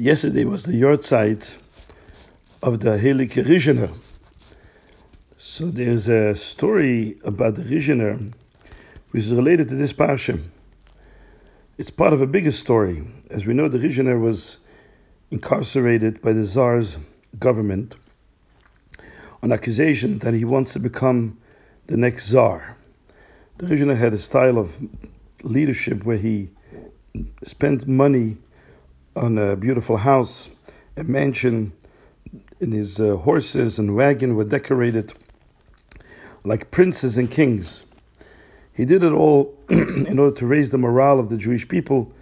Yesterday was the yahrzeit of the Heilige Rizhiner. So there's a story about the Rizhiner which is related to this parsha. It's part of a bigger story. As we know, the Rizhiner was incarcerated by the Tsar's government on accusation that he wants to become the next Tsar. The Rizhiner had a style of leadership where he spent money on a beautiful house, a mansion, and his uh, horses and wagon were decorated like princes and kings. He did it all in order to raise the morale of the Jewish people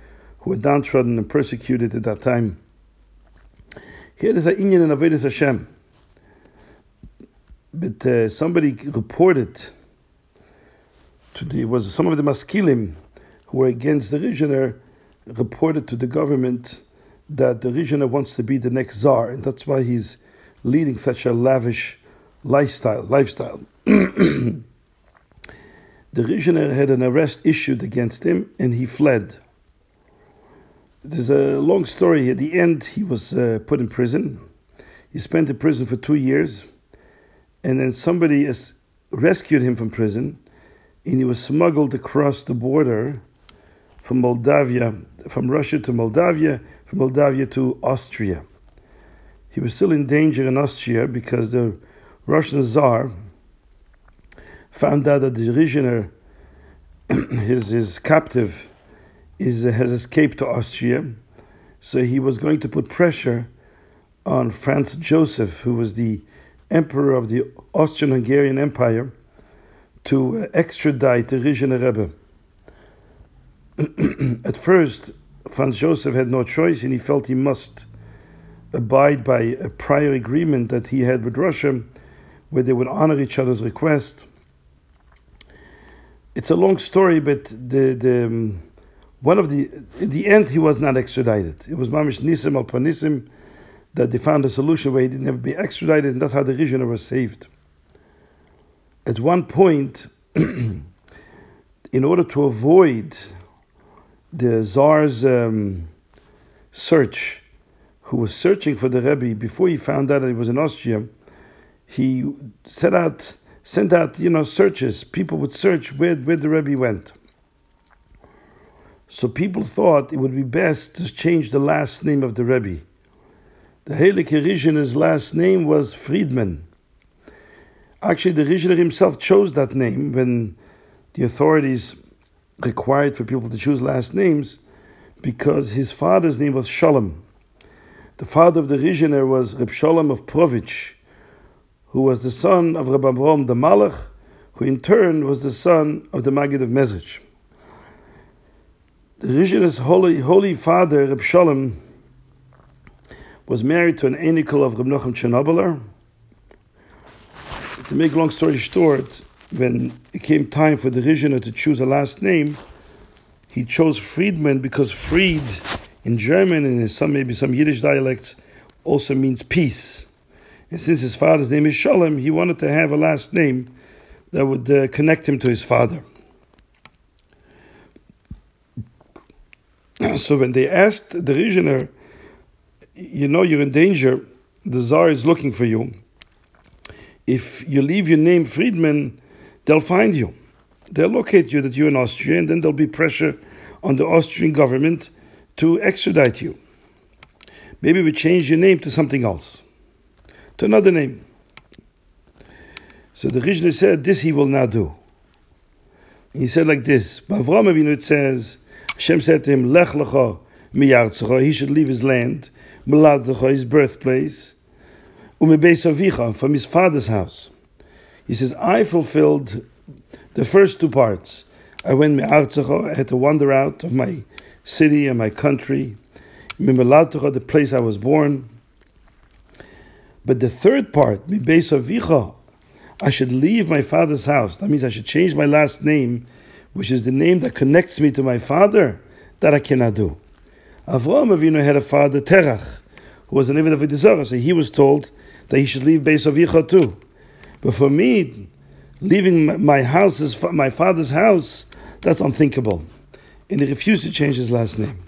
who were downtrodden and persecuted at that time. Here is a Inyan and Avedis Hashem. But uh, somebody reported to the was some of the maskilim who were against the Rizhiner reported to the government that the Rizhiner wants to be the next czar, and that's why he's leading such a lavish lifestyle. Lifestyle. the Rizhiner had an arrest issued against him, and he fled. There's a long story. At the end, he was uh, put in prison. He spent in prison for two years, and then somebody has rescued him from prison, and he was smuggled across the border from Moldavia, from Russia to Moldavia, from Moldavia to Austria. He was still in danger in Austria because the Russian Tsar found out that the Rizhiner, his, his captive, is, has escaped to Austria. So he was going to put pressure on Franz Joseph, who was the emperor of the Austrian Hungarian Empire, to uh, extradite the Rizhiner Rebbe. At first, Franz Josef had no choice and he felt he must abide by a prior agreement that he had with Russia where they would honor each other's request. It's a long story, but the, the um, one of the in the end he was not extradited. It was Mamish Nisim al Panisim that they found a solution where he didn't have to be extradited, and that's how the Rizhiner was saved. At one point, in order to avoid the Tsar's um, search, who was searching for the Rebbe before he found out that he was in Austria, he set out, sent out, you know, searches. People would search where, where the Rebbe went. So people thought it would be best to change the last name of the Rebbe. The Heilige Rizhiner's last name was Friedman. Actually, the Rizhiner himself chose that name when the authorities required for people to choose last names because his father's name was Shalom. The father of the Rizhiner was Reb Shalom of Provich, who was the son of Reb Avram the Malach, who in turn was the son of the Maggid of Mezrich. The Rizhiner's holy, holy father, Reb Shalom, was married to an Enikol of Reb Nochem Chernobyler. To make long story short, when it came time for the Rizhiner to choose a last name, he chose Friedman because Fried in German and in some maybe some Yiddish dialects also means peace. And since his father's name is Shalom, he wanted to have a last name that would uh, connect him to his father. so when they asked the Rizhiner, you know you're in danger, the Tsar is looking for you. If you leave your name Friedman, they'll find you. They'll locate you that you're in Austria, and then there'll be pressure on the Austrian government to extradite you. Maybe we change your name to something else, to another name. So the Rizhiner said, This he will not do. He said like this Bavram Avinu it says, Hashem said to him, Lech lecha miyartzecha, he should leave his land, Melad his birthplace, umebeis avicha, from his father's house. He says, I fulfilled the first two parts. I went me'artzecha, I had to wander out of my city and my country, mimelatucha, the place I was born. But the third part, mibeis I should leave my father's house. That means I should change my last name, which is the name that connects me to my father. That I cannot do. Avraham Avinu had a father, Terach, who was an Eved of so he was told that he should leave Beis Avicha too. But for me, leaving my house, my father's house, that's unthinkable. And he refused to change his last name.